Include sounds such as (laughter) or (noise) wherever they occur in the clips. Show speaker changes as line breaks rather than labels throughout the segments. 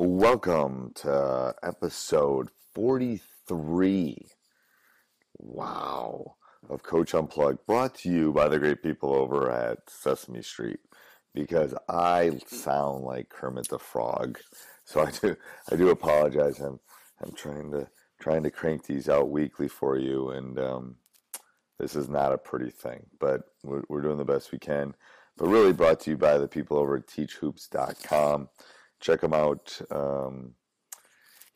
Welcome to episode 43. Wow. Of Coach Unplugged, brought to you by the great people over at Sesame Street. Because I sound like Kermit the Frog. So I do I do apologize. I'm I'm trying to trying to crank these out weekly for you and um, this is not a pretty thing, but we're, we're doing the best we can. But really brought to you by the people over at teachhoops.com. Check them out. Um,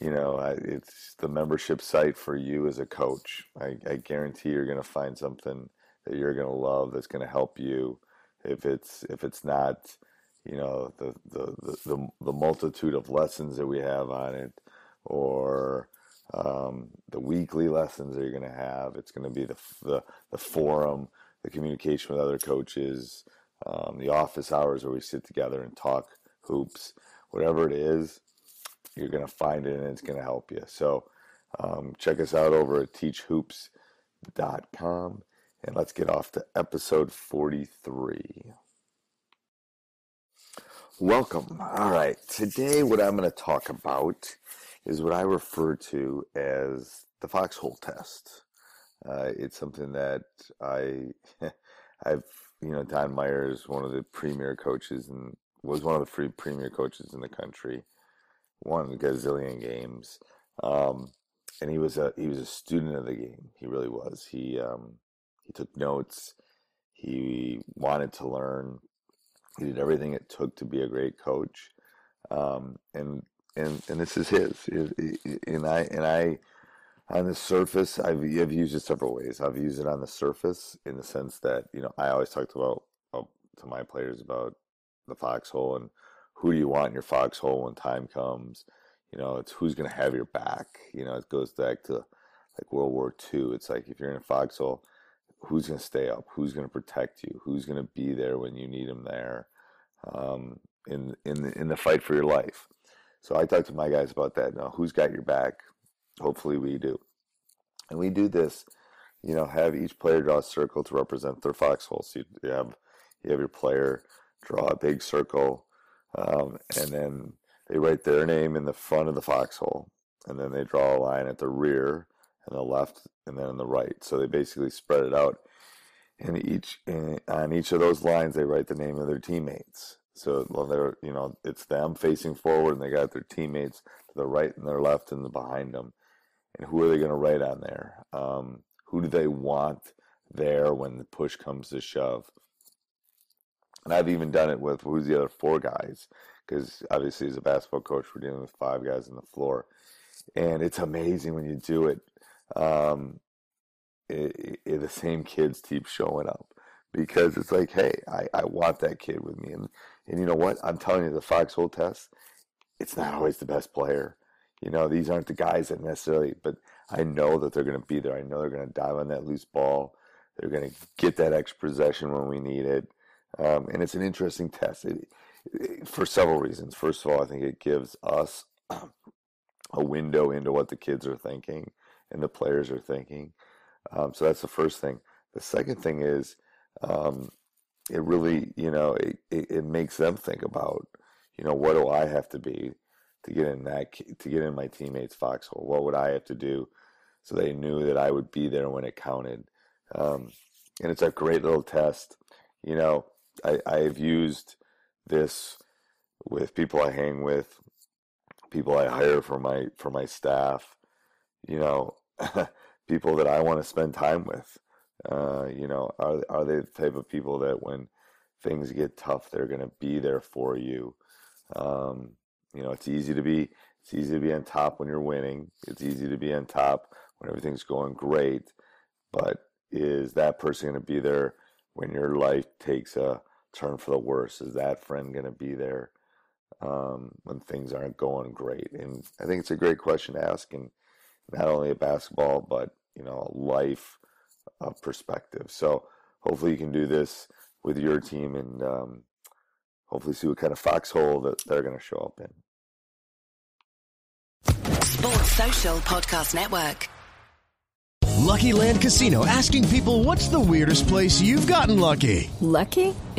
you know, it's the membership site for you as a coach. I, I guarantee you're going to find something that you're going to love that's going to help you. If it's if it's not, you know, the the, the the the multitude of lessons that we have on it, or um, the weekly lessons that you're going to have. It's going to be the, the, the forum, the communication with other coaches, um, the office hours where we sit together and talk hoops, whatever it is, you're going to find it and it's going to help you. So um, check us out over at teachhoops.com and let's get off to episode 43. Welcome. All right. Today, what I'm going to talk about is what I refer to as the foxhole test. Uh, it's something that I, (laughs) I've, you know, Don Meyers, one of the premier coaches and was one of the free premier coaches in the country, won gazillion games. Um, and he was a, he was a student of the game. He really was. He, um, he took notes. He wanted to learn. He did everything it took to be a great coach. Um, and and and this is his. And I and I on the surface, I've, I've used it several ways. I've used it on the surface in the sense that you know I always talked about to my players about the foxhole and who do you want in your foxhole when time comes. You know, it's who's going to have your back. You know, it goes back to like World War II. It's like if you're in a foxhole, who's going to stay up? Who's going to protect you? Who's going to be there when you need them there? Um, in in the, in the fight for your life. So I talked to my guys about that. Now, who's got your back? Hopefully, we do. And we do this, you know, have each player draw a circle to represent their foxhole. So you have you have your player draw a big circle, um, and then they write their name in the front of the foxhole, and then they draw a line at the rear and the left, and then on the right. So they basically spread it out. And each on each of those lines, they write the name of their teammates. So they're you know it's them facing forward, and they got their teammates to the right and their left and behind them. And who are they going to write on there? Um, who do they want there when the push comes to shove? And I've even done it with who's the other four guys, because obviously as a basketball coach, we're dealing with five guys on the floor, and it's amazing when you do it. Um, it, it the same kids keep showing up because it's like, hey, I, I want that kid with me, and and you know what? I'm telling you, the foxhole test, it's not always the best player. You know, these aren't the guys that necessarily, but I know that they're going to be there. I know they're going to dive on that loose ball. They're going to get that extra possession when we need it. Um, and it's an interesting test. It, for several reasons. First of all, I think it gives us (clears throat) a window into what the kids are thinking and the players are thinking. Um, so that's the first thing. The second thing is um, it really, you know, it, it, it, makes them think about, you know, what do I have to be to get in that to get in my teammates' foxhole? What would I have to do so they knew that I would be there when it counted? Um, and it's a great little test. You know, I, I've used this with people I hang with, people I hire for my for my staff. You know, (laughs) people that I want to spend time with. Uh, you know, are are they the type of people that when things get tough, they're going to be there for you? Um, you know, it's easy to be it's easy to be on top when you're winning. It's easy to be on top when everything's going great. But is that person going to be there when your life takes a turn for the worse? Is that friend going to be there um, when things aren't going great? And I think it's a great question to ask, and not only a basketball, but you know, a life uh, perspective. So hopefully you can do this with your team and um, hopefully see what kind of foxhole that they're going to show up in.
Sports Social Podcast Network.
Lucky Land Casino asking people what's the weirdest place you've gotten lucky?
Lucky?